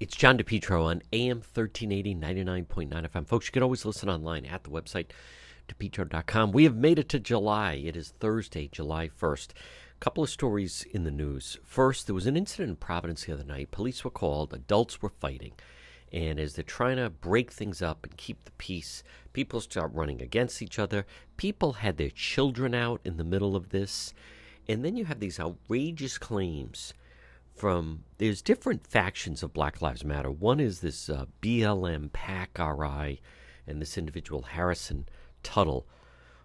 It's John DePetro on AM 1380 99.9 FM. Folks, you can always listen online at the website depetro.com. We have made it to July. It is Thursday, July 1st. A couple of stories in the news. First, there was an incident in Providence the other night. Police were called, adults were fighting. And as they're trying to break things up and keep the peace, people start running against each other. People had their children out in the middle of this. And then you have these outrageous claims from there's different factions of Black Lives Matter. One is this uh, BLM PAC RI and this individual Harrison Tuttle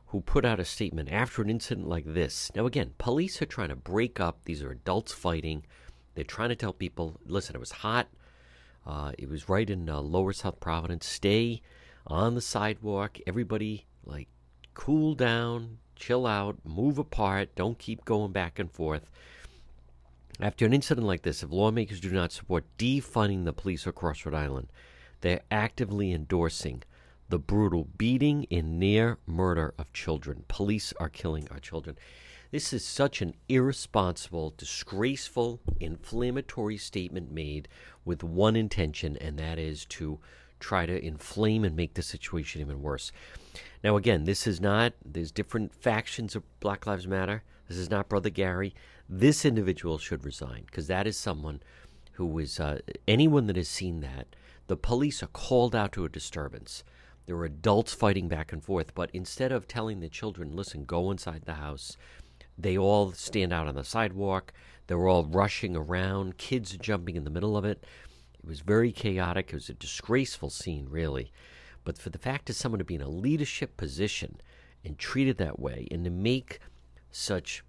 who put out a statement after an incident like this. Now again, police are trying to break up. These are adults fighting. They're trying to tell people, listen, it was hot. Uh, it was right in uh, Lower South Providence. Stay on the sidewalk. Everybody like cool down, chill out, move apart. Don't keep going back and forth. After an incident like this, if lawmakers do not support defunding the police across Rhode Island, they're actively endorsing the brutal beating and near murder of children. Police are killing our children. This is such an irresponsible, disgraceful, inflammatory statement made with one intention, and that is to try to inflame and make the situation even worse. Now, again, this is not, there's different factions of Black Lives Matter. This is not Brother Gary. This individual should resign because that is someone who is, uh, anyone that has seen that, the police are called out to a disturbance. There are adults fighting back and forth, but instead of telling the children, listen, go inside the house, they all stand out on the sidewalk. They're all rushing around. Kids jumping in the middle of it. It was very chaotic. It was a disgraceful scene, really. But for the fact of someone to be in a leadership position and treated that way and to make such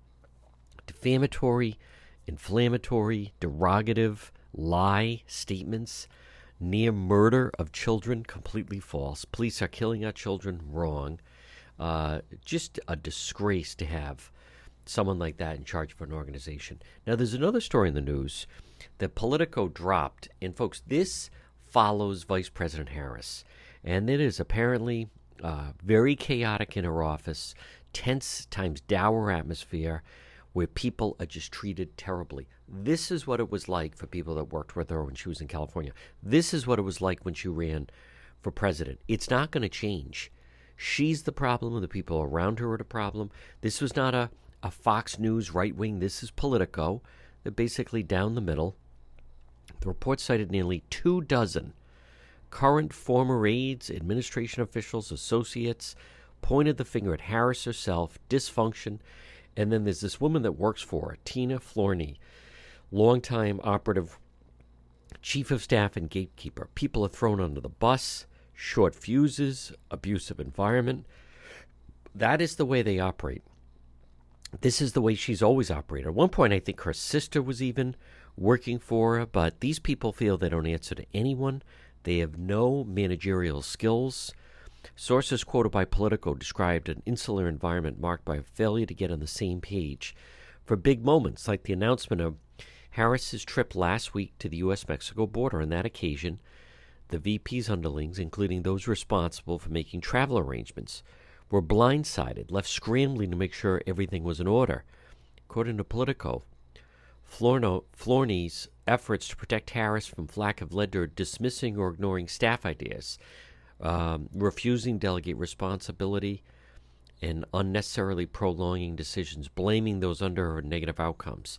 defamatory, inflammatory, derogative, lie statements, near murder of children, completely false. Police are killing our children, wrong. Uh, just a disgrace to have someone like that in charge of an organization. Now, there's another story in the news that Politico dropped, and folks, this follows Vice President Harris, and it is apparently uh, very chaotic in her office, tense times dour atmosphere where people are just treated terribly. This is what it was like for people that worked with her when she was in California. This is what it was like when she ran for president. It's not going to change. She's the problem, and the people around her are the problem. This was not a, a Fox News right wing. This is Politico. They're basically down the middle. The report cited nearly two dozen current, former aides, administration officials, associates, pointed the finger at Harris herself, dysfunction, and then there's this woman that works for her, Tina Flournoy, longtime operative, chief of staff, and gatekeeper. People are thrown under the bus, short fuses, abusive environment. That is the way they operate. This is the way she's always operated. At one point, I think her sister was even working for her, but these people feel they don't answer to anyone. They have no managerial skills. Sources quoted by Politico described an insular environment marked by a failure to get on the same page for big moments like the announcement of Harris's trip last week to the U.S. Mexico border. On that occasion, the VP's underlings, including those responsible for making travel arrangements, were blindsided, left scrambling to make sure everything was in order. According to Politico, Florno, Flournoy's efforts to protect Harris from flack have led to dismissing or ignoring staff ideas um, refusing delegate responsibility, and unnecessarily prolonging decisions, blaming those under her negative outcomes.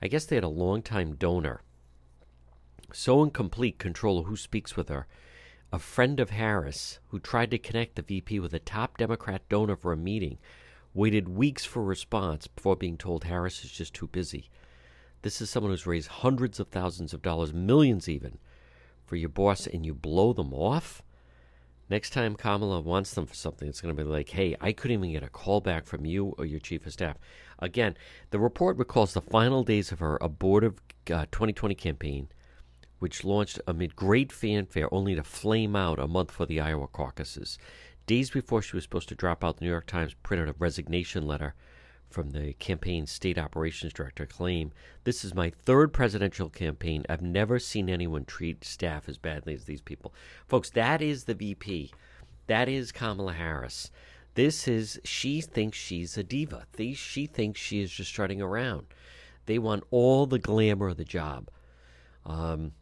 I guess they had a long-time donor, so in complete control of who speaks with her, a friend of Harris who tried to connect the VP with a top Democrat donor for a meeting waited weeks for a response before being told Harris is just too busy. This is someone who's raised hundreds of thousands of dollars, millions even, for your boss, and you blow them off? Next time Kamala wants them for something, it's going to be like, hey, I couldn't even get a call back from you or your chief of staff. Again, the report recalls the final days of her abortive uh, 2020 campaign, which launched amid great fanfare only to flame out a month for the Iowa caucuses. Days before she was supposed to drop out, the New York Times printed a resignation letter from the campaign state operations director claim this is my third presidential campaign. I've never seen anyone treat staff as badly as these people. Folks that is the vp that is kamala harris. This is she thinks she's a diva. She thinks she is just strutting around. They want all the glamour of the job. Um,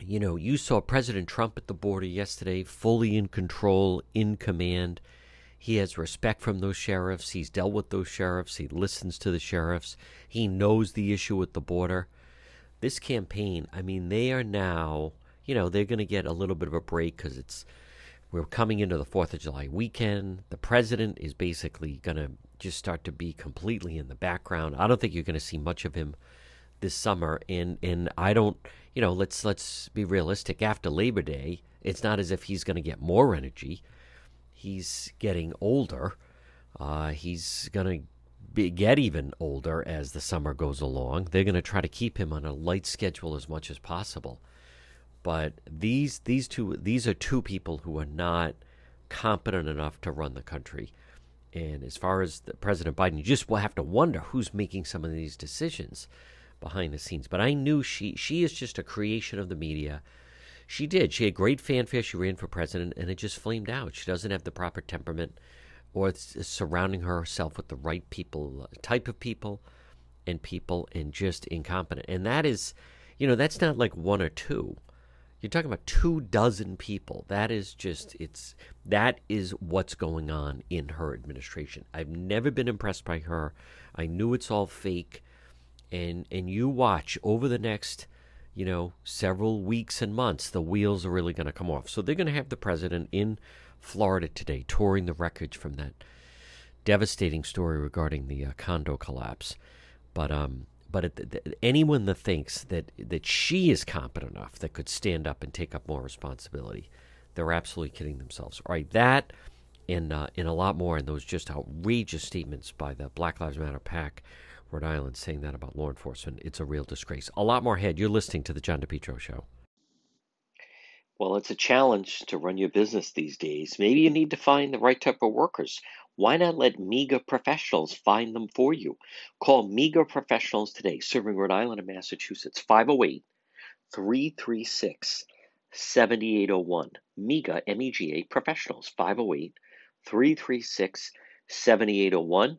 you know you saw president trump at the border yesterday fully in control in command he has respect from those sheriffs. He's dealt with those sheriffs. He listens to the sheriffs. He knows the issue with the border. This campaign, I mean, they are now, you know, they're going to get a little bit of a break because it's we're coming into the Fourth of July weekend. The president is basically going to just start to be completely in the background. I don't think you're going to see much of him this summer, and and I don't, you know, let's let's be realistic. After Labor Day, it's not as if he's going to get more energy he's getting older. Uh, he's going to get even older as the summer goes along. They're going to try to keep him on a light schedule as much as possible. But these these two these are two people who are not competent enough to run the country. And as far as President Biden, you just will have to wonder who's making some of these decisions behind the scenes. But I knew she she is just a creation of the media she did. She had great fanfare. She ran for president, and it just flamed out. She doesn't have the proper temperament or surrounding herself with the right people, uh, type of people, and people, and just incompetent. And that is, you know, that's not like one or two. You're talking about two dozen people. That is just, it's, that is what's going on in her administration. I've never been impressed by her. I knew it's all fake. And, and you watch over the next you know, several weeks and months, the wheels are really going to come off. So they're going to have the president in Florida today, touring the wreckage from that devastating story regarding the uh, condo collapse. But um, but it, anyone that thinks that that she is competent enough that could stand up and take up more responsibility, they're absolutely kidding themselves. All right, that and uh, and a lot more, and those just outrageous statements by the Black Lives Matter PAC Rhode Island saying that about law enforcement. It's a real disgrace. A lot more ahead. You're listening to the John DePetro Show. Well, it's a challenge to run your business these days. Maybe you need to find the right type of workers. Why not let MEGA professionals find them for you? Call MEGA professionals today, serving Rhode Island and Massachusetts, 508 336 7801. MEGA, M E G A professionals, 508 336 7801.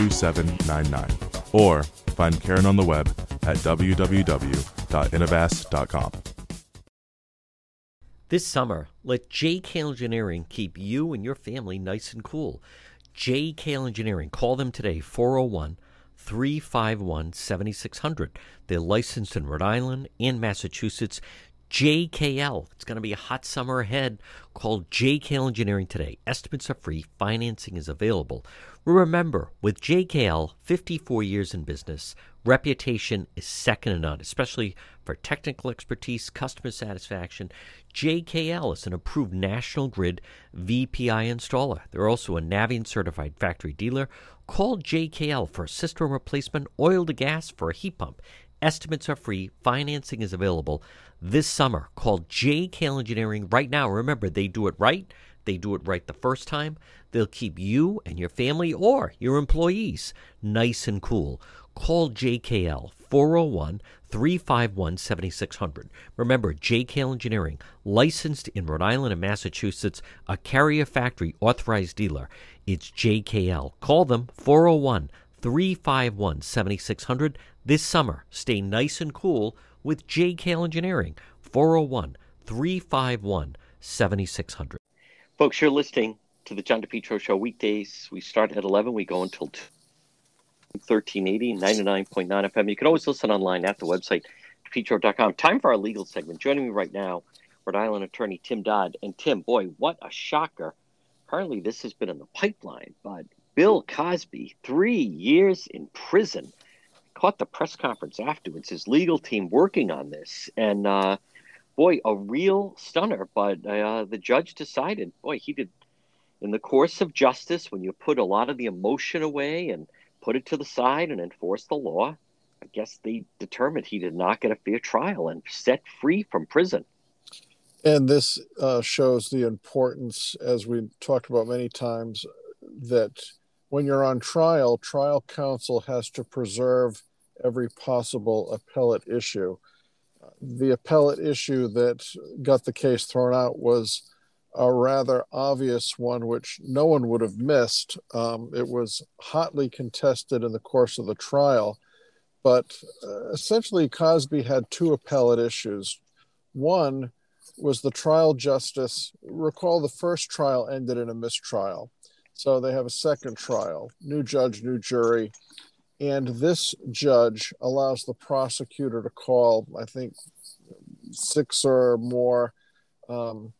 2799 or find Karen on the web at www.innovast.com. This summer, let JK Engineering keep you and your family nice and cool. JK Engineering, call them today, 401 351 7600. They're licensed in Rhode Island and Massachusetts. JKL. It's going to be a hot summer ahead. Call JKL Engineering today. Estimates are free, financing is available. Remember, with JKL, 54 years in business, reputation is second to none, especially for technical expertise, customer satisfaction. JKL is an approved National Grid VPI installer. They're also a Navien certified factory dealer. Call JKL for a system replacement, oil to gas for a heat pump. Estimates are free, financing is available. This summer, call JKL Engineering right now. Remember, they do it right. They do it right the first time. They'll keep you and your family or your employees nice and cool. Call JKL 401 351 7600. Remember, JKL Engineering, licensed in Rhode Island and Massachusetts, a carrier factory authorized dealer. It's JKL. Call them 401 351 7600. This summer, stay nice and cool with JKL Engineering, 401 351 7600. Folks, you're listening to the John DePetro Show weekdays. We start at 11, we go until 1380, 99.9 FM. You can always listen online at the website, depetro.com. Time for our legal segment. Joining me right now, Rhode Island attorney Tim Dodd. And Tim, boy, what a shocker. Apparently, this has been in the pipeline, but Bill Cosby, three years in prison. Caught the press conference afterwards, his legal team working on this. And uh, boy, a real stunner. But uh, the judge decided, boy, he did in the course of justice, when you put a lot of the emotion away and put it to the side and enforce the law, I guess they determined he did not get a fair trial and set free from prison. And this uh, shows the importance, as we talked about many times, that when you're on trial, trial counsel has to preserve every possible appellate issue. The appellate issue that got the case thrown out was a rather obvious one, which no one would have missed. Um, it was hotly contested in the course of the trial, but uh, essentially, Cosby had two appellate issues. One was the trial justice. Recall the first trial ended in a mistrial. So they have a second trial, new judge, new jury. And this judge allows the prosecutor to call, I think, six or more um,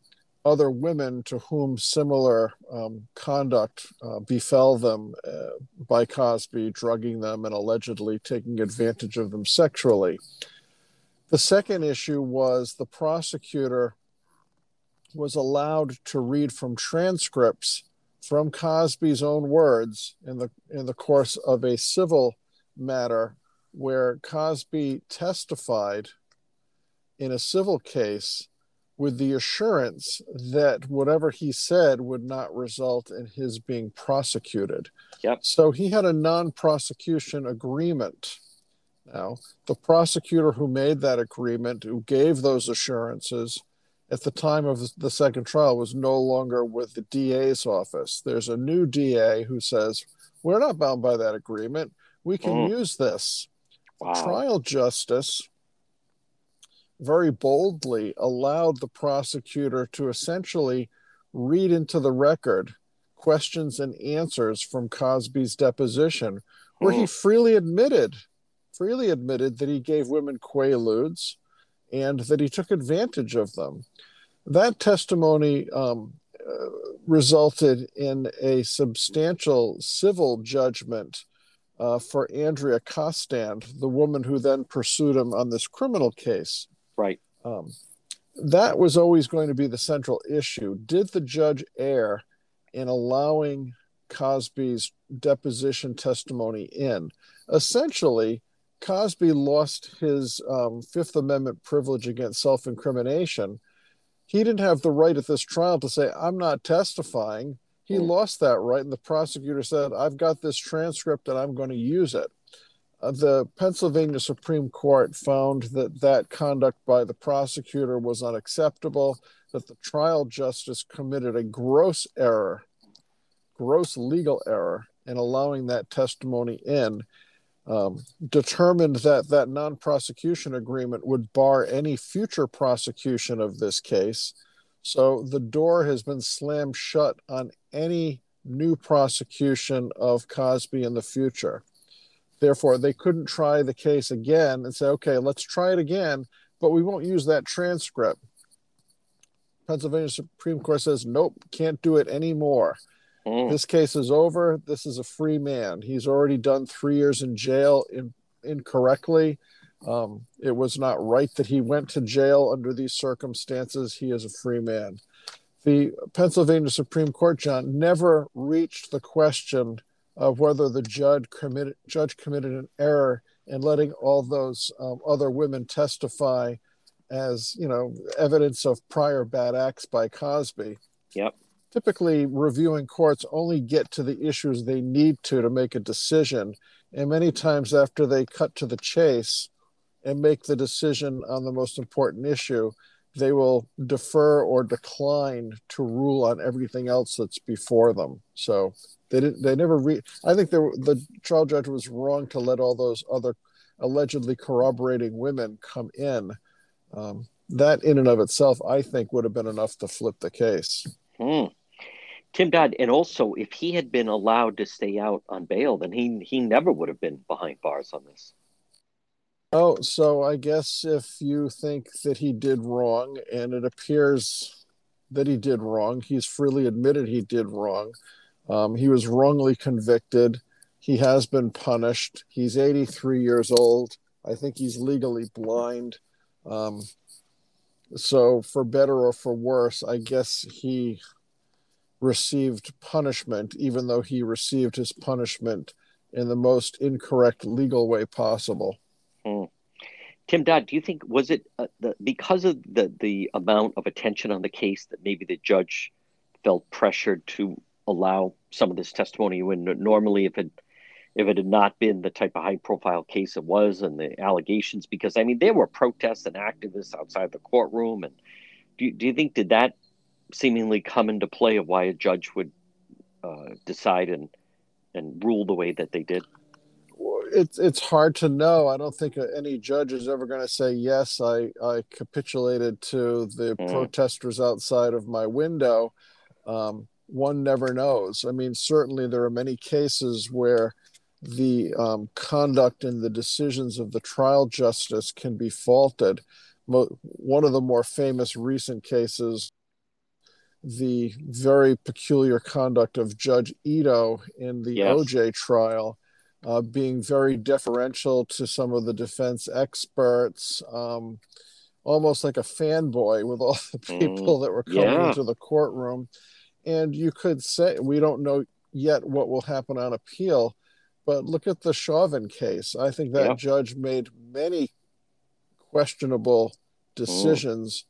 other women to whom similar um, conduct uh, befell them uh, by Cosby, drugging them and allegedly taking advantage of them sexually. The second issue was the prosecutor was allowed to read from transcripts from Cosby's own words in the in the course of a civil matter where Cosby testified in a civil case with the assurance that whatever he said would not result in his being prosecuted. Yep. So he had a non prosecution agreement. Now, the prosecutor who made that agreement, who gave those assurances at the time of the second trial, was no longer with the DA's office. There's a new DA who says, We're not bound by that agreement. We can mm. use this. Wow. Trial justice very boldly allowed the prosecutor to essentially read into the record questions and answers from Cosby's deposition, where he oh. freely admitted, freely admitted that he gave women quaaludes and that he took advantage of them. That testimony um, uh, resulted in a substantial civil judgment uh, for Andrea Constand, the woman who then pursued him on this criminal case. Right. Um, that was always going to be the central issue. Did the judge err in allowing Cosby's deposition testimony in? Essentially, Cosby lost his um, Fifth Amendment privilege against self incrimination. He didn't have the right at this trial to say, I'm not testifying. He mm. lost that right. And the prosecutor said, I've got this transcript and I'm going to use it. Uh, the Pennsylvania Supreme Court found that that conduct by the prosecutor was unacceptable, that the trial justice committed a gross error, gross legal error in allowing that testimony in, um, determined that that non prosecution agreement would bar any future prosecution of this case. So the door has been slammed shut on any new prosecution of Cosby in the future. Therefore, they couldn't try the case again and say, okay, let's try it again, but we won't use that transcript. Pennsylvania Supreme Court says, nope, can't do it anymore. Mm. This case is over. This is a free man. He's already done three years in jail in, incorrectly. Um, it was not right that he went to jail under these circumstances. He is a free man. The Pennsylvania Supreme Court, John, never reached the question of whether the judge committed, judge committed an error in letting all those um, other women testify as you know evidence of prior bad acts by Cosby. Yep. Typically, reviewing courts only get to the issues they need to to make a decision, and many times after they cut to the chase and make the decision on the most important issue, they will defer or decline to rule on everything else that's before them. So they didn't. They never. Re- I think were, the trial judge was wrong to let all those other allegedly corroborating women come in. Um, that in and of itself, I think, would have been enough to flip the case. Hmm. Tim Dodd, and also if he had been allowed to stay out on bail, then he he never would have been behind bars on this. Oh, so I guess if you think that he did wrong, and it appears that he did wrong, he's freely admitted he did wrong. Um, he was wrongly convicted. He has been punished. He's 83 years old. I think he's legally blind. Um, so, for better or for worse, I guess he received punishment, even though he received his punishment in the most incorrect legal way possible. Hmm. Tim Dodd, do you think was it uh, the, because of the the amount of attention on the case that maybe the judge felt pressured to allow some of this testimony when normally if it if it had not been the type of high profile case it was and the allegations because I mean there were protests and activists outside the courtroom and do, do you think did that seemingly come into play of why a judge would uh, decide and and rule the way that they did? It's it's hard to know. I don't think any judge is ever going to say yes. I I capitulated to the mm. protesters outside of my window. Um, one never knows. I mean, certainly there are many cases where the um, conduct and the decisions of the trial justice can be faulted. Mo- one of the more famous recent cases the very peculiar conduct of Judge Ito in the yes. OJ trial, uh, being very deferential to some of the defense experts, um, almost like a fanboy with all the people mm, that were coming yeah. into the courtroom. And you could say, we don't know yet what will happen on appeal, but look at the Chauvin case. I think that judge made many questionable mm. decisions.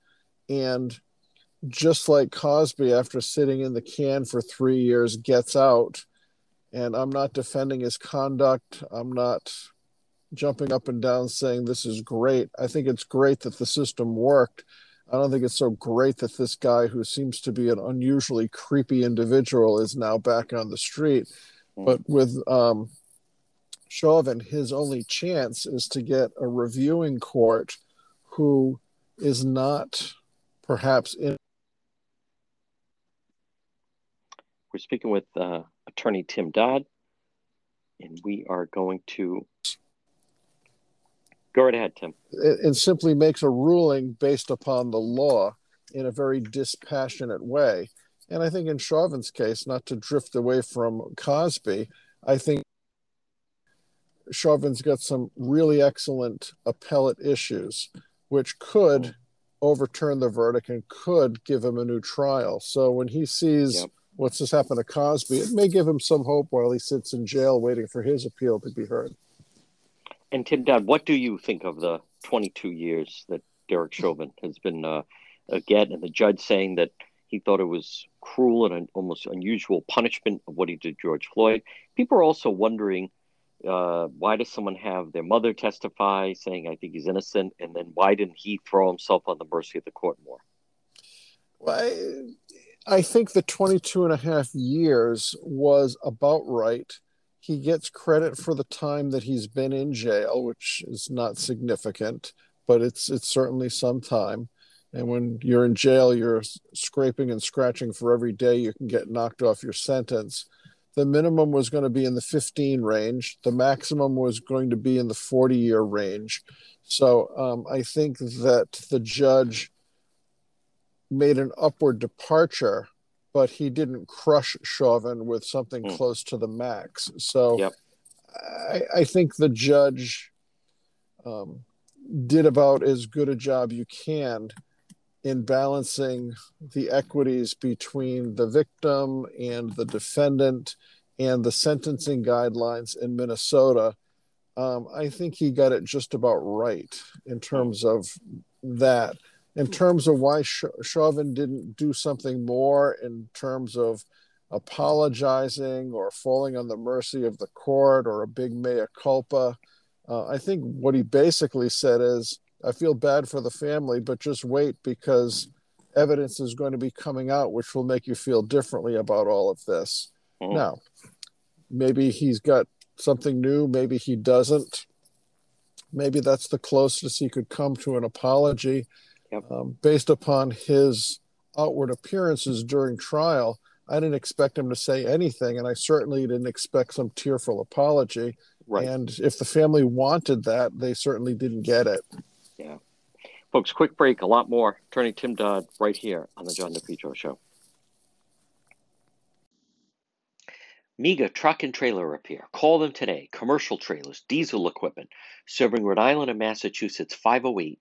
Mm. And just like Cosby, after sitting in the can for three years, gets out. And I'm not defending his conduct. I'm not jumping up and down saying this is great. I think it's great that the system worked. I don't think it's so great that this guy, who seems to be an unusually creepy individual, is now back on the street. Mm. But with um, Chauvin, his only chance is to get a reviewing court who is not perhaps in We're speaking with uh, attorney Tim Dodd, and we are going to go right ahead, Tim. It, simply makes a ruling based upon the law in a very dispassionate way. And I think in Chauvin's case, not to drift away from Cosby, I think Chauvin's got some really excellent appellate issues, which could overturn the verdict and could give him a new trial. So when he sees yep what's just happened to Cosby, it may give him some hope while he sits in jail waiting for his appeal to be heard. And Tim Dodd, what do you think of the 22 years that Derek Chauvin has been uh, get, and the judge saying that he thought it was cruel and an almost unusual punishment of what he did George Floyd? People are also wondering uh, why does someone have their mother testify saying I think he's innocent, and then why didn't he throw himself on the mercy of the court more? Well, I think the 22 and a half years was about right. He gets credit for the time that he's been in jail, which is not significant, but it's it's certainly some time. And when you're in jail, you're scraping and scratching for every day you can get knocked off your sentence. The minimum was going to be in the 15 range. The maximum was going to be in the 40 year range. So um, I think that the judge made an upward departure, but he didn't crush Chauvin with something mm. close to the max. So yep. I, I, think the judge um, did about as good a job you can in balancing the equities between the victim and the defendant and the sentencing guidelines in Minnesota. Um, I think he got it just about right in terms of that. In terms of why Chauvin didn't do something more in terms of apologizing or falling on the mercy of the court or a big mea culpa, uh, I think what he basically said is I feel bad for the family, but just wait because evidence is going to be coming out which will make you feel differently about all of this. Mm-hmm. Now, maybe he's got something new, maybe he doesn't. Maybe that's the closest he could come to an apology. Yep. Um, based upon his outward appearances during trial, I didn't expect him to say anything, and I certainly didn't expect some tearful apology. Right. And if the family wanted that, they certainly didn't get it. Yeah. Folks, quick break, a lot more. Attorney Tim Dodd right here on the John DePetro Show. MEGA Truck and Trailer Repair. Call them today. Commercial trailers, diesel equipment, serving Rhode Island and Massachusetts 508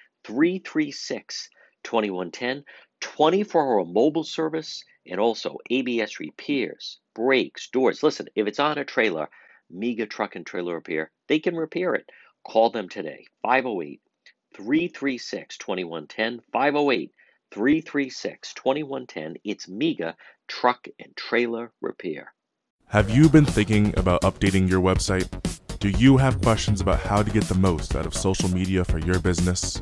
336 2110, 24 hour mobile service, and also ABS repairs, brakes, doors. Listen, if it's on a trailer, MEGA Truck and Trailer Repair, they can repair it. Call them today, 508 336 2110. 508 336 2110. It's MEGA Truck and Trailer Repair. Have you been thinking about updating your website? Do you have questions about how to get the most out of social media for your business?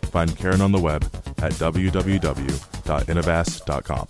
find Karen on the web at www.innovast.com.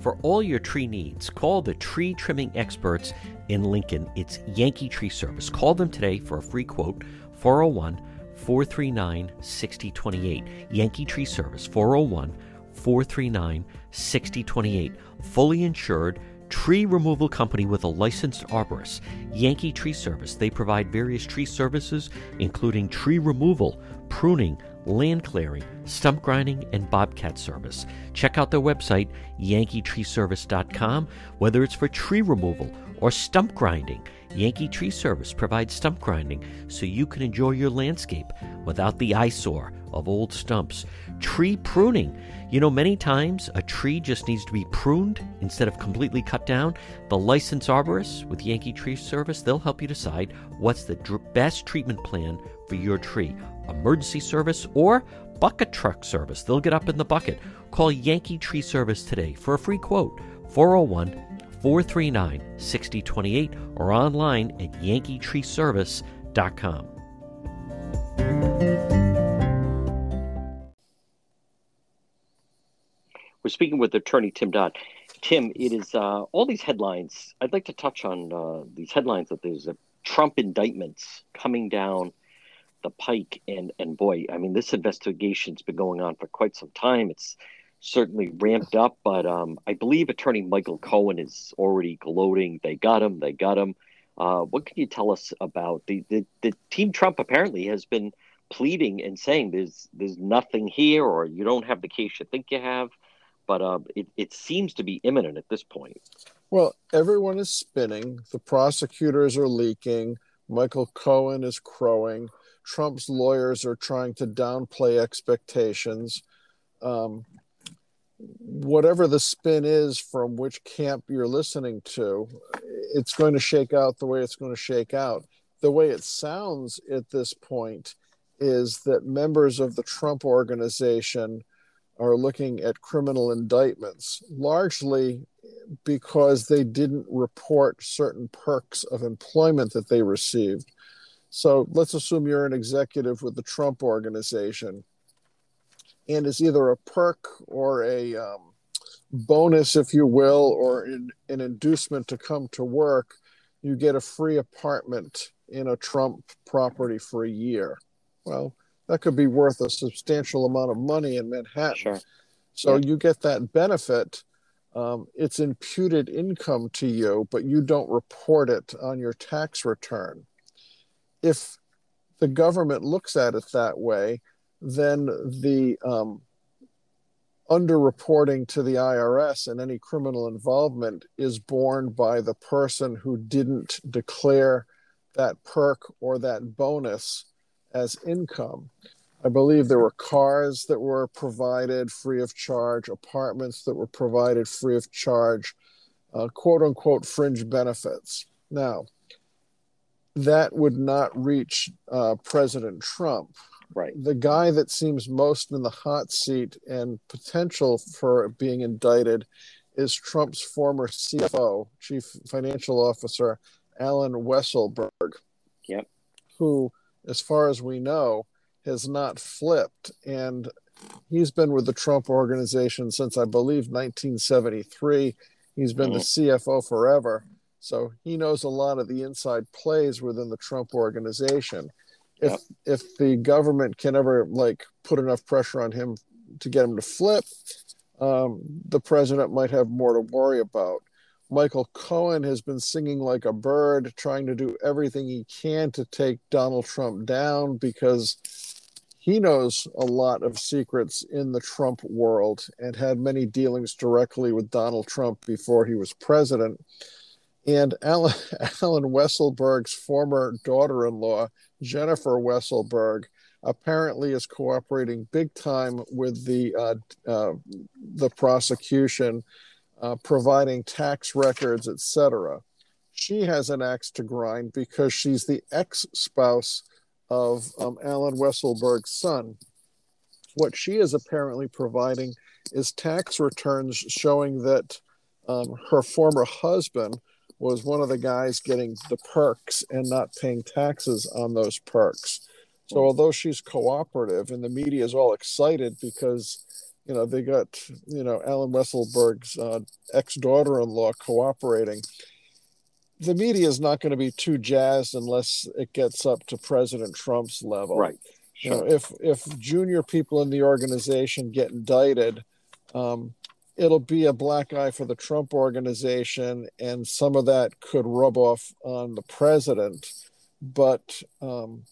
For all your tree needs, call the tree trimming experts in Lincoln. It's Yankee Tree Service. Call them today for a free quote 401 439 6028. Yankee Tree Service 401 439 6028. Fully insured tree removal company with a licensed arborist, Yankee Tree Service. They provide various tree services, including tree removal, pruning, land clearing, stump grinding, and bobcat service. Check out their website, yankeetreeservice.com, whether it's for tree removal or stump grinding. Yankee Tree Service provides stump grinding so you can enjoy your landscape without the eyesore of old stumps. Tree pruning. You know, many times a tree just needs to be pruned instead of completely cut down. The licensed arborist with Yankee Tree Service, they'll help you decide what's the dr- best treatment plan for your tree. Emergency service or bucket truck service. They'll get up in the bucket. Call Yankee Tree Service today for a free quote 401 439 6028 or online at yankeetreeservice.com. We're speaking with attorney Tim Dodd. Tim, it is uh, all these headlines. I'd like to touch on uh, these headlines that there's a Trump indictments coming down the pike, and and boy, I mean, this investigation's been going on for quite some time. It's certainly ramped up, but um, I believe Attorney Michael Cohen is already gloating. They got him. They got him. Uh, what can you tell us about the, the, the team? Trump apparently has been pleading and saying there's there's nothing here or you don't have the case you think you have but uh, it, it seems to be imminent at this point. Well everyone is spinning. The prosecutors are leaking. Michael cohen is crowing. Trump's lawyers are trying to downplay expectations. Um, whatever the spin is from which camp you're listening to it's going to shake out the way it's going to shake out. The way it sounds at this point is that members of the Trump organization are looking at criminal indictments, largely because they didn't report certain perks of employment that they received. So let's assume you're an executive with the Trump organization, and it's either a perk or a um, bonus, if you will, or an, an inducement to come to work. You get a free apartment in a Trump property for a year well, that could be worth a substantial amount of money in Manhattan. Sure. So Yeah. you get that benefit. Um, it's imputed income to you, but you don't report it on your tax return. If the government looks at it that way, then the um, underreporting to the IRS and any criminal involvement is borne by the person who didn't declare that perk or that bonus as income. I believe there were cars that were provided free of charge, apartments that were provided free of charge, uh, quote unquote fringe benefits. Now, that would not reach uh, President Trump. right The guy that seems most in the hot seat and potential for being indicted is Trump's former CFO, Chief Financial Officer, Allen Weisselberg. Yep. Who as far as we know, has not flipped. And he's been with the Trump organization since, I believe, 1973. He's been the CFO forever. So he knows a lot of the inside plays within the Trump organization. If Yep. if the government can ever like put enough pressure on him to get him to flip, um, the president might have more to worry about. Michael Cohen has been singing like a bird, trying to do everything he can to take Donald Trump down because he knows a lot of secrets in the Trump world and had many dealings directly with Donald Trump before he was president. And Allen, Allen Weisselberg's former daughter in law, Jennifer Weisselberg, apparently is cooperating big time with the, uh, uh, the prosecution uh, providing tax records, etc. She has an axe to grind because she's the ex spouse of um, Allen Weisselberg's son. What she is apparently providing is tax returns showing that um, her former husband was one of the guys getting the perks and not paying taxes on those perks. So, although she's cooperative and the media is all excited because you know they got you know Allen Weisselberg's uh, ex daughter-in-law cooperating. The media is not going to be too jazzed unless it gets up to President Trump's level. right You sure know, if if junior people in the organization get indicted, um, it'll be a black eye for the Trump organization, and some of that could rub off on the president. But um,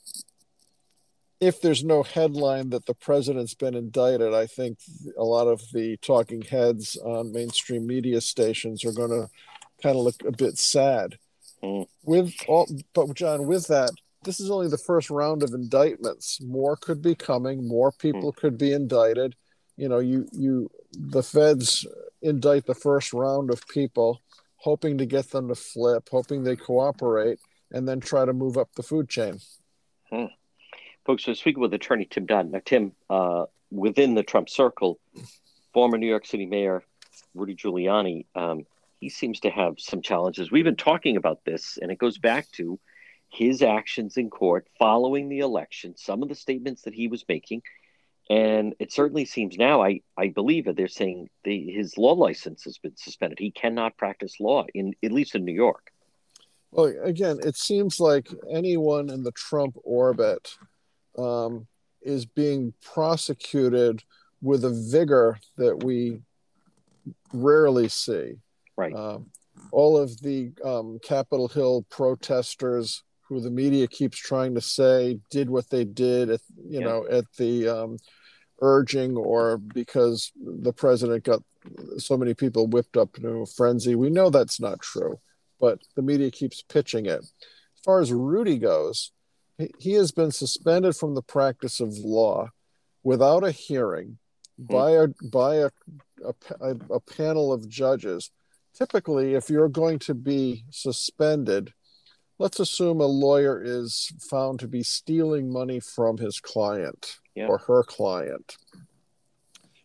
if there's no headline that the president's been indicted, I think a lot of the talking heads on mainstream media stations are going to kind of look a bit sad. Mm. With all, but John, with that, this is only the first round of indictments. More could be coming. More people could be indicted. You know, you you the feds indict the first round of people, hoping to get them to flip, hoping they cooperate, and then try to move up the food chain. Folks we're speaking with attorney tim dodd now tim uh, within the trump circle former new york city mayor rudy giuliani um, he seems to have some challenges. We've been talking about this and it goes back to his actions in court following the election some of the statements that he was making. And it certainly seems now i, I believe that they're saying the, his law license has been suspended. He cannot practice law in at least in new york. Well, again, it seems like anyone in the Trump orbit um, is being prosecuted with a vigor that we rarely see. right Um, all of the um, Capitol Hill protesters who the media keeps trying to say did what they did, at, you yeah. know, at the um, urging or because the president got so many people whipped up into a frenzy. We know that's not true, but the media keeps pitching it. As far as Rudy goes, he has been suspended from the practice of law without a hearing mm-hmm. by a by a, a, a panel of judges. Typically, if you're going to be suspended, let's assume a lawyer is found to be stealing money from his client yeah. or her client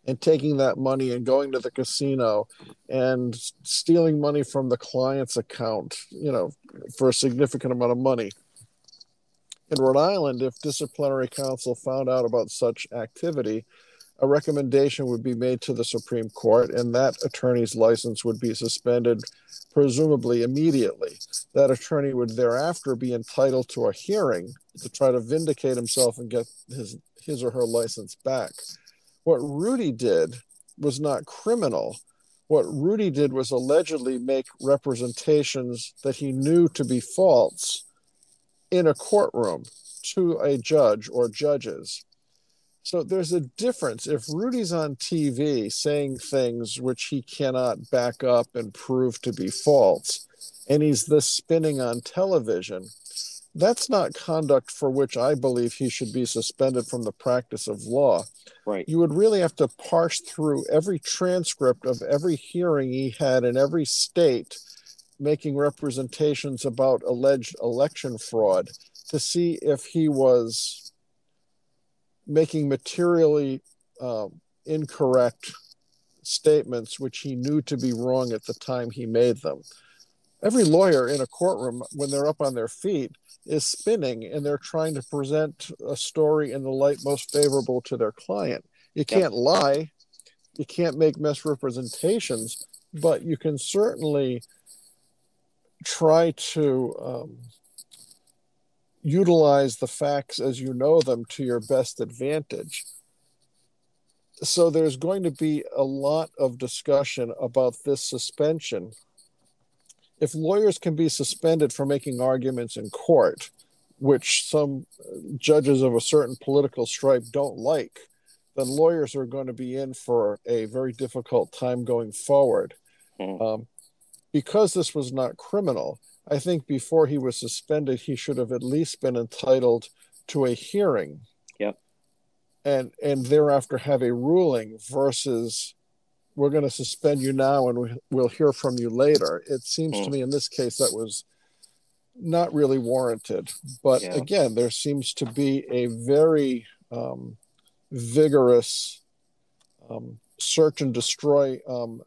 and taking that money and going to the casino and stealing money from the client's account, you know, for a significant amount of money. In Rhode Island, if disciplinary counsel found out about such activity, a recommendation would be made to the Supreme Court, and that attorney's license would be suspended, presumably immediately. That attorney would thereafter be entitled to a hearing to try to vindicate himself and get his, his or her license back. What Rudy did was not criminal. What Rudy did was allegedly make representations that he knew to be false in a courtroom to a judge or judges. So there's a difference. If Rudy's on TV saying things which he cannot back up and prove to be false, and he's this spinning on television, that's not conduct for which I believe he should be suspended from the practice of law. Right. You would really have to parse through every transcript of every hearing he had in every state making representations about alleged election fraud to see if he was making materially uh, incorrect statements which he knew to be wrong at the time he made them. Every lawyer in a courtroom, when they're up on their feet, is spinning and they're trying to present a story in the light most favorable to their client. You can't lie, you can't make misrepresentations, but you can certainly try to um, utilize the facts as you know them to your best advantage. So there's going to be a lot of discussion about this suspension if lawyers can be suspended for making arguments in court, which some judges of a certain political stripe don't like, then lawyers are going to be in for a very difficult time going forward. Mm. Um, because this was not criminal, I think before he was suspended, he should have at least been entitled to a hearing. Yep. And and thereafter have a ruling versus we're going to suspend you now and we, will hear from you later. It seems mm. to me in this case that was not really warranted. But yeah. again, there seems to be a very um, vigorous um, search and destroy um,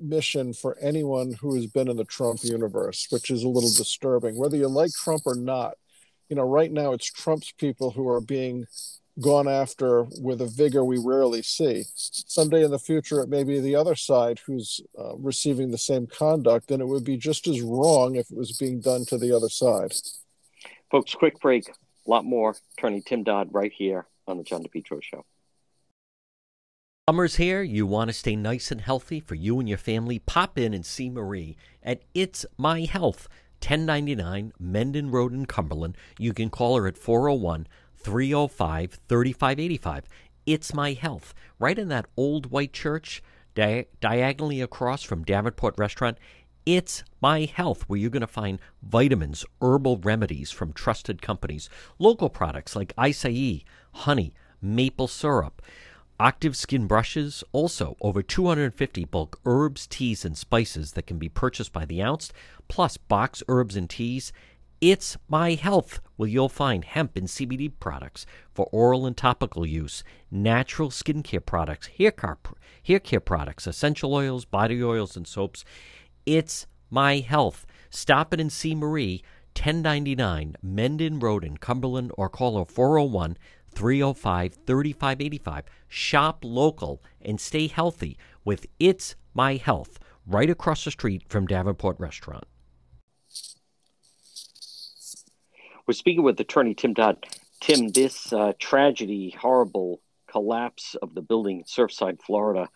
mission for anyone who has been in the Trump universe, which is a little disturbing. Whether you like Trump or not, you know, right now it's Trump's people who are being gone after with a vigor we rarely see. Someday in the future, it may be the other side who's uh, receiving the same conduct, and it would be just as wrong if it was being done to the other side. Folks, quick break. A lot more. Attorney Tim Dodd right here on the John DePetro Show. Summer's here. You want to stay nice and healthy for you and your family? Pop in and see Marie at It's My Health, 1099 Mendon Road in Cumberland. You can call her at 401 305 3585. It's My Health, right in that old white church di- diagonally across from Davenport Restaurant. It's My Health, where you're going to find vitamins, herbal remedies from trusted companies, local products like acai, honey, maple syrup, Octave skin brushes, also over 250 bulk herbs, teas, and spices that can be purchased by the ounce, plus box herbs and teas, it's My Health, where you'll find hemp and CBD products for oral and topical use, natural skincare products, hair care, hair care products, essential oils, body oils, and soaps. It's My Health. Stop it and see Marie, 1099 Mendon Road in Cumberland, or call her 401 305 3585. Shop local and stay healthy with It's My Health, right across the street from Davenport Restaurant. We're speaking with attorney Tim Dodd. Tim, this uh, tragedy, horrible collapse of the building in Surfside, Florida.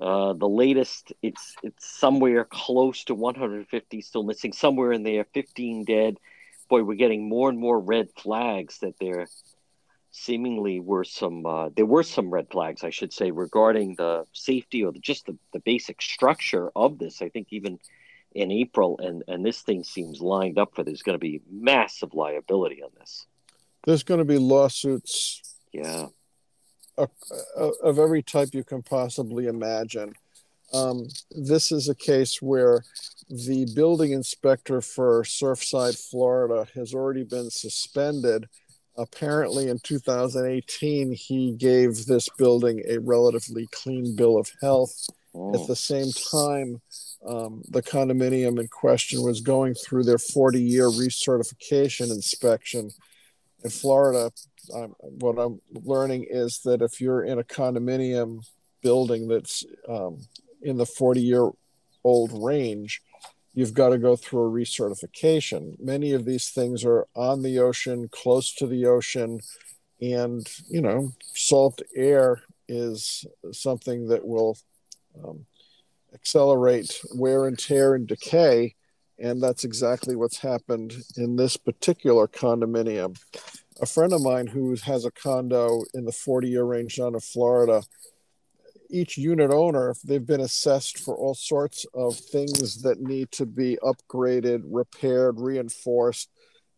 Uh, the latest, it's it's somewhere close to 150 still missing, somewhere in there, 15 dead. boy, we're getting more and more red flags that there seemingly were some uh, there were some red flags, I should say, regarding the safety or the, just the, the basic structure of this. I think even in April, and and this thing seems lined up for there's going to be massive liability on this. There's going to be lawsuits. Yeah. Of, of every type you can possibly imagine. Um, this is a case where the building inspector for Surfside, Florida, has already been suspended. Apparently, in 2018, he gave this building a relatively clean bill of health. Oh. At the same time, um, the condominium in question was going through their 40 year recertification inspection. In Florida, um, what I'm learning is that if you're in a condominium building that's um, in the 40 year old range, you've got to go through a recertification. Many of these things are on the ocean, close to the ocean, and you know, salt air is something that will um, accelerate wear and tear and decay. And that's exactly what's happened in this particular condominium. A friend of mine who has a condo in the 40 year range down in Florida each unit owner, if they've been assessed for all sorts of things that need to be upgraded, repaired, reinforced.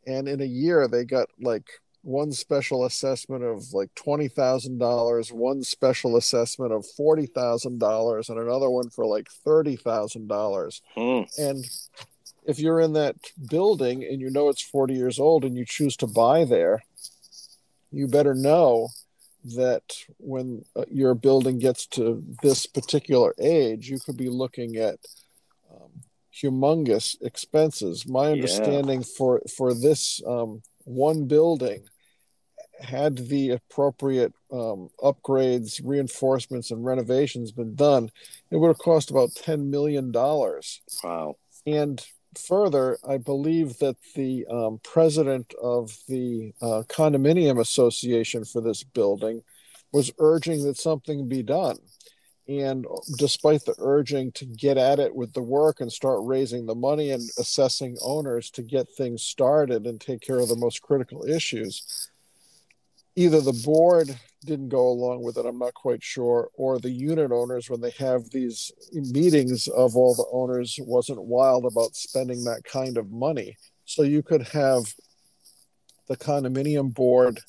And in a year, they got like one special assessment of like $20,000, one special assessment of $40,000, and another one for like $30,000. Hmm. And if you're in that building and you know it's 40 years old and you choose to buy there, you better know that when uh, your building gets to this particular age, you could be looking at um, humongous expenses. My understanding yeah. for for this um, one building had the appropriate um, upgrades, reinforcements, and renovations been done, it would have cost about ten million dollars. Wow! And further, I believe that the um, president of the uh, condominium association for this building was urging that something be done. And despite the urging to get at it with the work and start raising the money and assessing owners to get things started and take care of the most critical issues, either the board didn't go along with it, I'm not quite sure, or the unit owners, when they have these meetings of all the owners, wasn't wild about spending that kind of money. So you could have the condominium board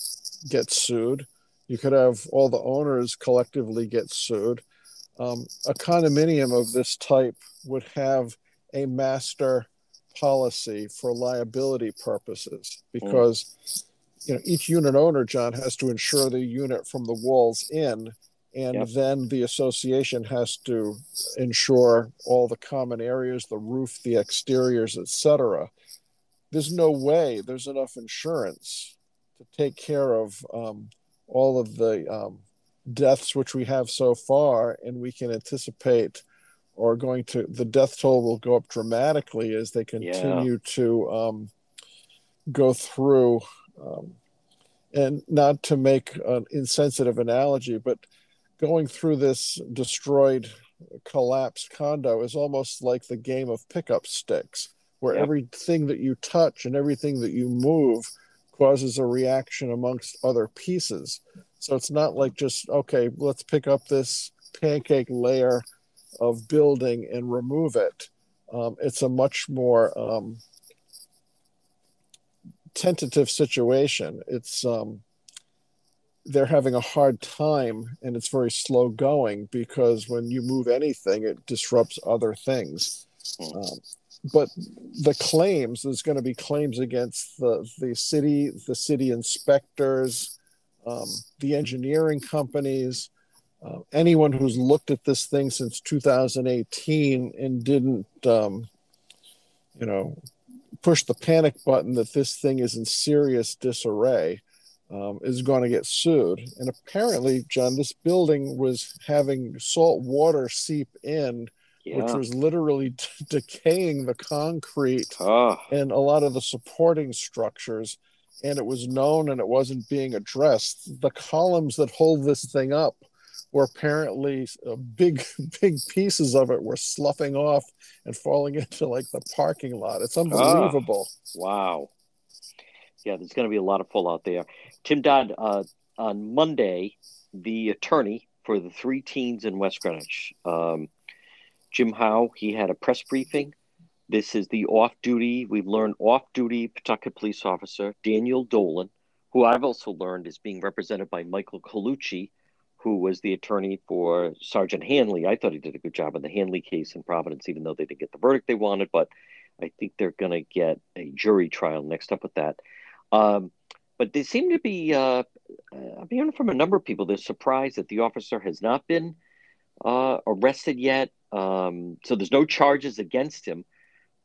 get sued. You could have all the owners collectively get sued. Um, a condominium of this type would have a master policy for liability purposes because you know each unit owner john has to insure the unit from the walls in and yep. then the association has to insure all the common areas the roof the exteriors etc there's no way there's enough insurance to take care of um, all of the um, deaths which we have so far and we can anticipate or going to the death toll will go up dramatically as they continue yeah. to um, go through um, and not to make an insensitive analogy, but going through this destroyed, collapsed condo is almost like the game of pickup sticks, where yep. everything that you touch and everything that you move causes a reaction amongst other pieces. So it's not like just, okay, let's pick up this pancake layer of building and remove it. Um, it's a much more um, tentative situation. It's um, they're having a hard time and it's very slow going because when you move anything, it disrupts other things. Um, but the claims there's going to be claims against the the city, the city inspectors, um, the engineering companies. Uh, anyone who's looked at this thing since 2018 and didn't, um, you know, push the panic button that this thing is in serious disarray um, is going to get sued. And apparently, John, this building was having salt water seep in, yeah. which was literally t- decaying the concrete oh. and a lot of the supporting structures. And it was known and it wasn't being addressed. The columns that hold this thing up were apparently uh, big, big pieces of it were sloughing off and falling into like the parking lot. It's unbelievable. Oh, wow. Yeah, there's going to be a lot of fallout there. Tim Dodd, uh, on Monday, the attorney for the three teens in West Greenwich, um, Jim Howe, he had a press briefing. This is the off duty, we've learned off duty Pawtucket police officer, Daniel Dolan, who I've also learned is being represented by Michael Colucci, who was the attorney for Sergeant Hanley. I thought he did a good job in the Hanley case in Providence, even though they didn't get the verdict they wanted. But I think they're going to get a jury trial next up with that. Um, but they seem to be, uh, I'm hearing from a number of people, they're surprised that the officer has not been uh, arrested yet. Um, so there's no charges against him,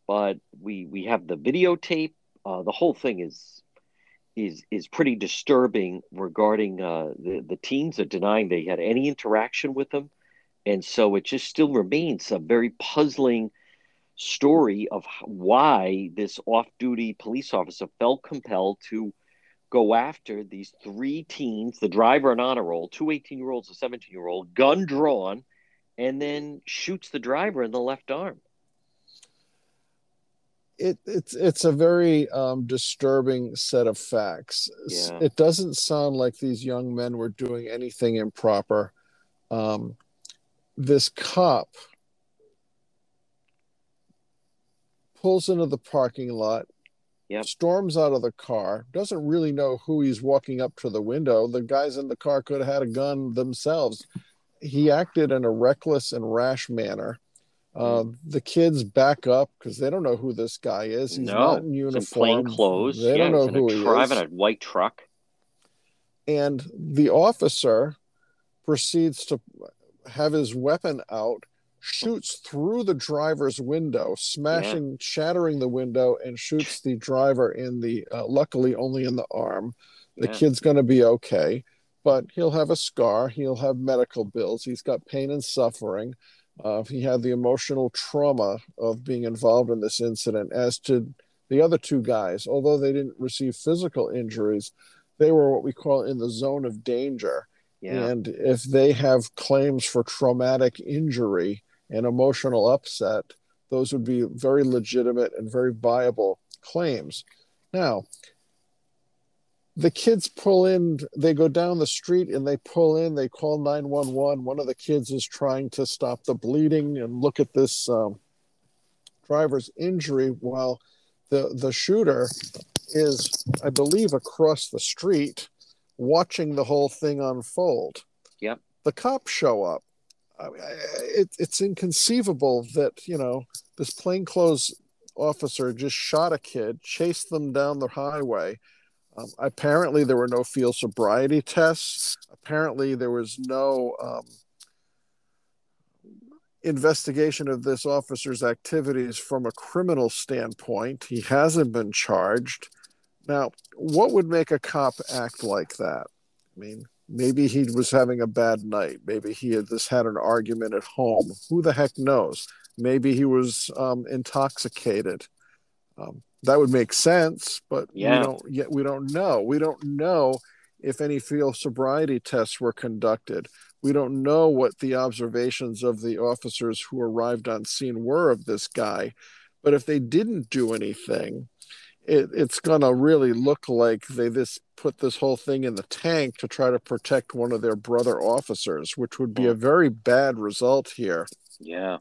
but we we have the videotape. Uh, the whole thing is is is pretty disturbing regarding uh, the the teens are denying they had any interaction with them, and so it just still remains a very puzzling story of why this off-duty police officer felt compelled to go after these three teens, the driver and honor roll, two 18-year-olds, a 17-year-old, gun drawn, and then shoots the driver in the left arm. It, it's it's a very um, disturbing set of facts. Yeah. It doesn't sound like these young men were doing anything improper. Um, this cop pulls into the parking lot, Yep. storms out of the car, doesn't really know who he's walking up to the window. The guys in the car could have had a gun themselves. He acted in a reckless and rash manner. Uh, the kids back up because they don't know who this guy is. He's no, not in uniform. plain clothes. They yeah, don't know he's in who he driving is. a white truck. And the officer proceeds to have his weapon out, shoots through the driver's window, smashing, shattering the window, and shoots the driver in the, uh, luckily only in the arm. The Yeah. kid's going to be okay, but he'll have a scar. He'll have medical bills. He's got pain and suffering. Uh, he had the emotional trauma of being involved in this incident, as to the other two guys. Although they didn't receive physical injuries, they were what we call in the zone of danger. Yeah. And if they have claims for traumatic injury and emotional upset, those would be very legitimate and very viable claims. Now, the kids pull in, they go down the street and they pull in, they call 911. One of the kids is trying to stop the bleeding and look at this um, driver's injury while the, the shooter is, I believe, across the street watching the whole thing unfold. Yep. The cops show up. I mean, it, it's inconceivable that, you know, this plainclothes officer just shot a kid, chased them down the highway. Um, apparently, there were no field sobriety tests. Apparently, there was no um, investigation of this officer's activities from a criminal standpoint. He hasn't been charged. Now, what would make a cop act like that? I mean, maybe he was having a bad night. Maybe he had just had an argument at home. Who the heck knows? Maybe he was um, intoxicated. Um, that would make sense, but Yeah. we don't yet we don't know. We don't know if any field sobriety tests were conducted. We don't know what the observations of the officers who arrived on scene were of this guy. But if they didn't do anything, it, it's going to really look like they this put this whole thing in the tank to try to protect one of their brother officers, which would be a hmm. very bad result here. Yeah.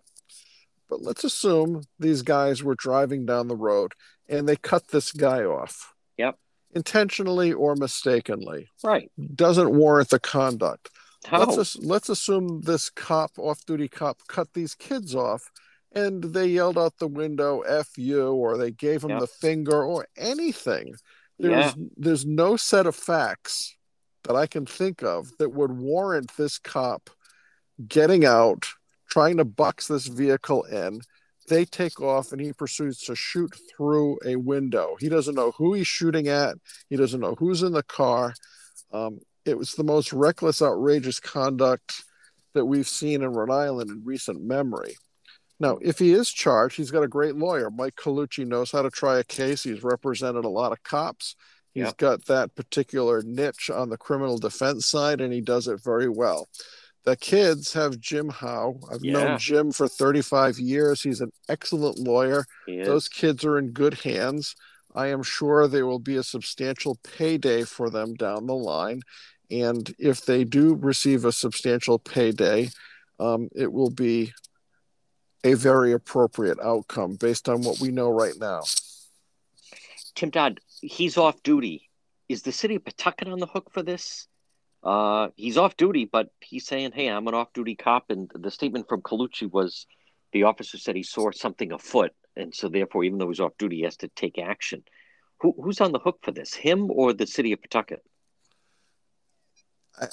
But let's assume these guys were driving down the road and they cut this guy off. Yep. Intentionally or mistakenly. Right. Doesn't warrant the conduct. How? Let's let's assume this cop, off-duty cop, cut these kids off, and they yelled out the window "f you" or they gave him Yep. the finger or anything. There's Yeah. there's no set of facts that I can think of that would warrant this cop getting out, trying to box this vehicle in. They take off and he proceeds to shoot through a window. He doesn't know who he's shooting at. He doesn't know who's in the car. Um, it was the most reckless, outrageous conduct that we've seen in Rhode Island in recent memory. Now, if he is charged, he's got a great lawyer. Mike Colucci knows how to try a case. He's represented a lot of cops. He's Yep. got that particular niche on the criminal defense side, and he does it very well. The kids have Jim Howe. I've Yeah. known Jim for 35 years. He's an excellent lawyer. Those kids are in good hands. I am sure there will be a substantial payday for them down the line. And if they do receive a substantial payday, um, it will be a very appropriate outcome based on what we know right now. Tim Dodd, he's off duty. Is the city of Pawtucket on the hook for this? Uh, he's off duty, but he's saying, "Hey, I'm an off-duty cop." And the statement from Colucci was, the officer said he saw something afoot, and so therefore, even though he's off duty, he has to take action. Who, who's on the hook for this? Him or the city of Pawtucket?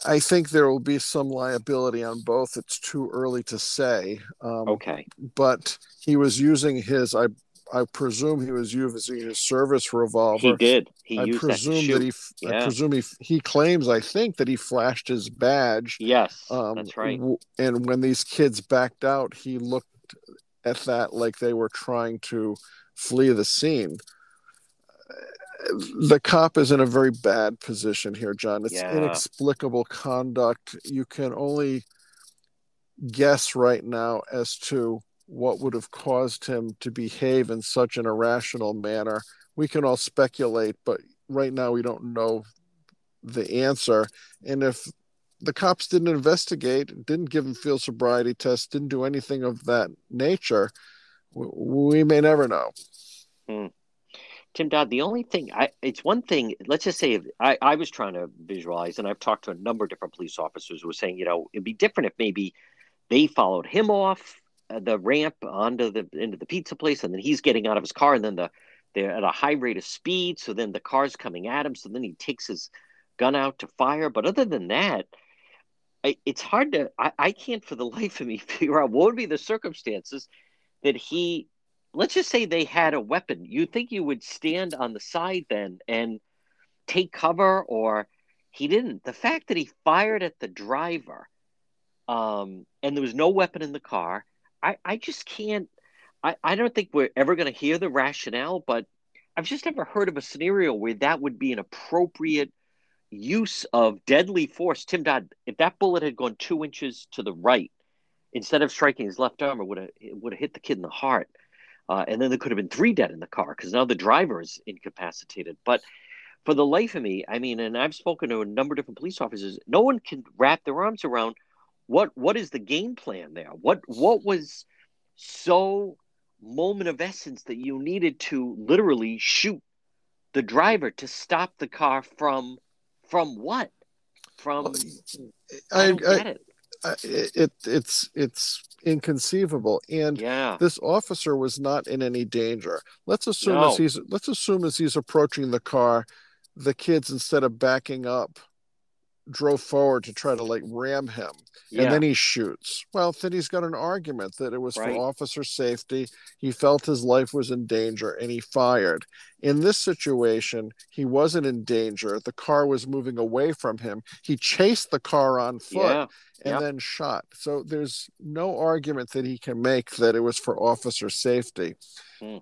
I think there will be some liability on both. It's too early to say. Um, okay. But he was using his, I I presume he was using his service revolver. He did. He I presume that, that he. Yeah. I presume he. He claims. I think that he flashed his badge. Yes, um, that's right. And when these kids backed out, he looked at that like they were trying to flee the scene. The cop is in a very bad position here, John. It's yeah. inexplicable conduct. You can only guess right now as to what would have caused him to behave in such an irrational manner. We can all speculate, but right now we don't know the answer. And if the cops didn't investigate, didn't give him field sobriety tests, didn't do anything of that nature, we may never know. Hmm. Tim Dodd, the only thing I it's one thing, let's just say I, I was trying to visualize, and I've talked to a number of different police officers who were saying, you know, it'd be different if maybe they followed him off the ramp onto the into the pizza place, and then he's getting out of his car, and then the they're at a high rate of speed, so then the car's coming at him, so then he takes his gun out to fire. But other than that, I, it's hard to I, I can't for the life of me figure out what would be the circumstances that he let's just say they had a weapon. You think you would stand on the side then and take cover, or he didn't. The fact that he fired at the driver, um, and there was no weapon in the car, I, I just can't. I, I don't think we're ever going to hear the rationale, but I've just never heard of a scenario where that would be an appropriate use of deadly force. Tim Dodd, if that bullet had gone two inches to the right, instead of striking his left arm, it would have would have hit the kid in the heart. Uh, and then there could have been three dead in the car because now the driver is incapacitated. But for the life of me, I mean, and I've spoken to a number of different police officers, no one can wrap their arms around what what is the game plan there? What what was so moment of essence that you needed to literally shoot the driver to stop the car from from what? From I, I don't I, get it. I, it it's it's inconceivable and yeah. this officer was not in any danger let's assume no. as he's let's assume as he's approaching the car the kids instead of backing up drove forward to try to like ram him and then he shoots well then he's got an argument that it was right. for officer safety he felt his life was in danger and he fired in this situation he wasn't in danger the car was moving away from him he chased the car on foot yeah. and yep. then shot so there's no argument that he can make that it was for officer safety hmm.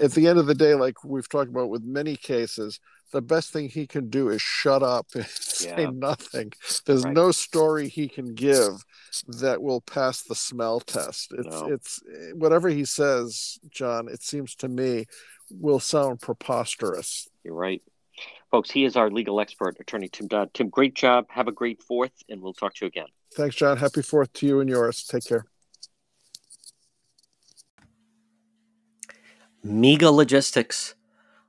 at the end of the day like we've talked about with many cases the best thing he can do is shut up and say yeah. nothing. There's right. no story he can give that will pass the smell test. It's no. it's whatever he says, John. It seems to me will sound preposterous. You're right, folks. He is our legal expert, Attorney Tim Dodd. Tim, great job. Have a great Fourth, and we'll talk to you again. Thanks, John. Happy Fourth to you and yours. Take care. MEGA Logistics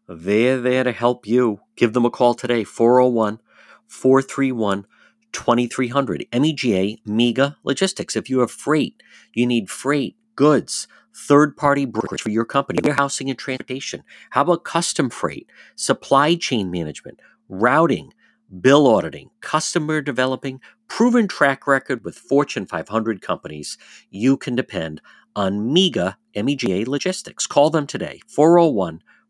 they're there to help you. Give them a call today, 401 431 2300. MEGA MEGA Logistics. If you have freight, you need freight, goods, third party brokerage for your company, warehousing and transportation. How about custom freight, supply chain management, routing, bill auditing, customer developing, proven track record with Fortune 500 companies? You can depend on MEGA MEGA Logistics. Call them today, 401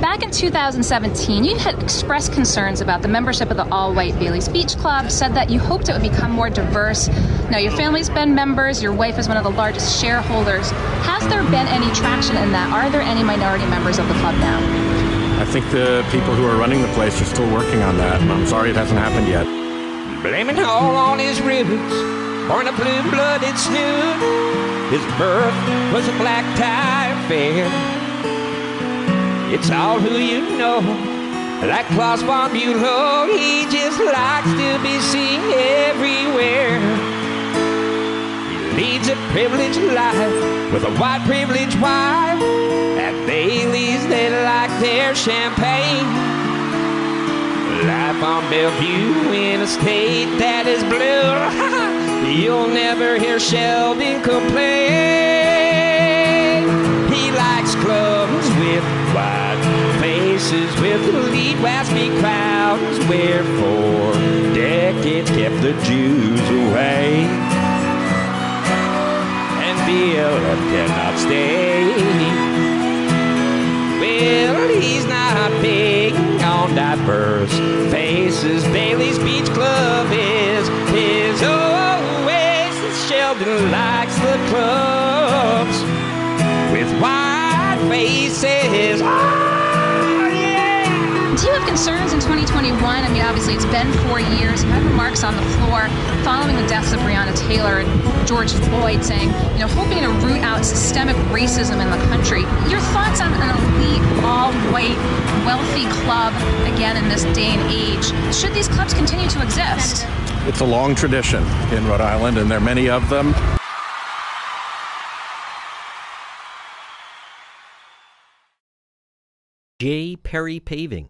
Back in 2017, you had expressed concerns about the membership of the all white Bailey's Beach Club, said that you hoped it would become more diverse. Now, your family's been members, your wife is one of the largest shareholders. Has there been any traction in that? Are there any minority members of the club now? I think the people who are running the place are still working on that, and I'm sorry it hasn't happened yet. Blaming all on his roots, born a blue blooded snoot. His birth was a black tie affair. It's all who you know. That Klaus von Bülow, he just likes to be seen everywhere. He leads a privileged life with a white privileged wife. At Bailey's, they like their champagne. Life on Bellevue in a state that is blue. You'll never hear Sheldon complain. With elite waspy crowds where for decades kept the Jews away. And BLM cannot stay. Well, he's not big on diverse faces. Bailey's Beach Club is his oasis. Sheldon likes the clubs with wide faces. Oh, concerns in 2021? I mean, obviously, it's been four years. You had remarks on the floor following the deaths of Breonna Taylor and George Floyd saying, you know, hoping to root out systemic racism in the country. Your thoughts on an elite, all white, wealthy club, again, in this day and age? Should these clubs continue to exist? It's a long tradition in Rhode Island, and there are many of them. J. Perry Paving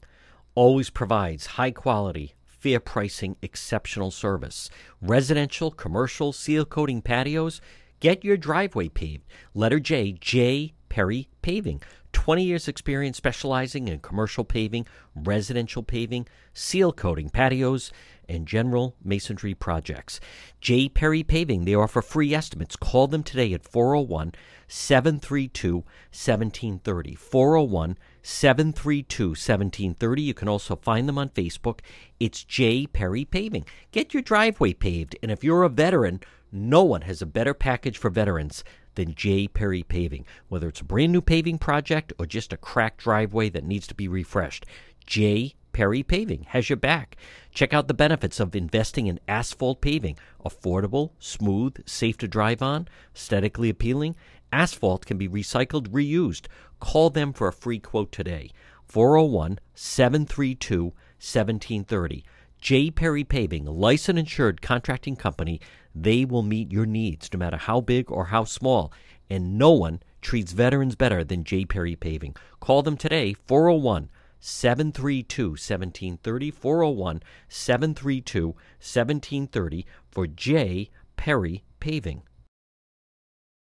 always provides high quality, fair pricing, exceptional service. Residential, commercial, seal coating patios. Get your driveway paved. Letter J, J. Perry Paving. 20 years experience specializing in commercial paving, residential paving, seal coating patios, and general masonry projects. J. Perry Paving, they offer free estimates. Call them today at 401 732 1730. 401 732 1730. You can also find them on Facebook. It's J. Perry Paving. Get your driveway paved, and if you're a veteran, no one has a better package for veterans than J. Perry Paving. Whether it's a brand new paving project or just a cracked driveway that needs to be refreshed, J. Perry Paving has your back. Check out the benefits of investing in asphalt paving. Affordable, smooth, safe to drive on, aesthetically appealing. Asphalt can be recycled, reused. Call them for a free quote today. 401 732 1730. J. Perry Paving, licensed insured contracting company. They will meet your needs no matter how big or how small. And no one treats veterans better than J. Perry Paving. Call them today, 401 732 1730. 401 732 1730 for J. Perry Paving.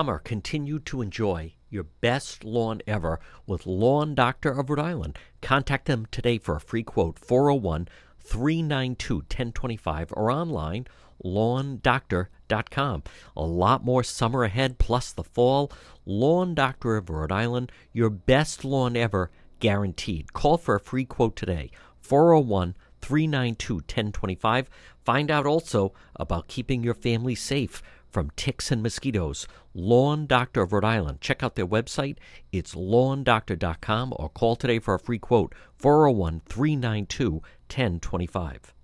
Summer, continue to enjoy your best lawn ever with Lawn Doctor of Rhode Island. Contact them today for a free quote 401 392 1025 or online lawndoctor.com. A lot more summer ahead, plus the fall. Lawn Doctor of Rhode Island, your best lawn ever, guaranteed. Call for a free quote today 401 392 1025. Find out also about keeping your family safe from ticks and mosquitoes. Lawn Doctor of Rhode Island. Check out their website. It's lawndoctor.com or call today for a free quote 401 392 1025.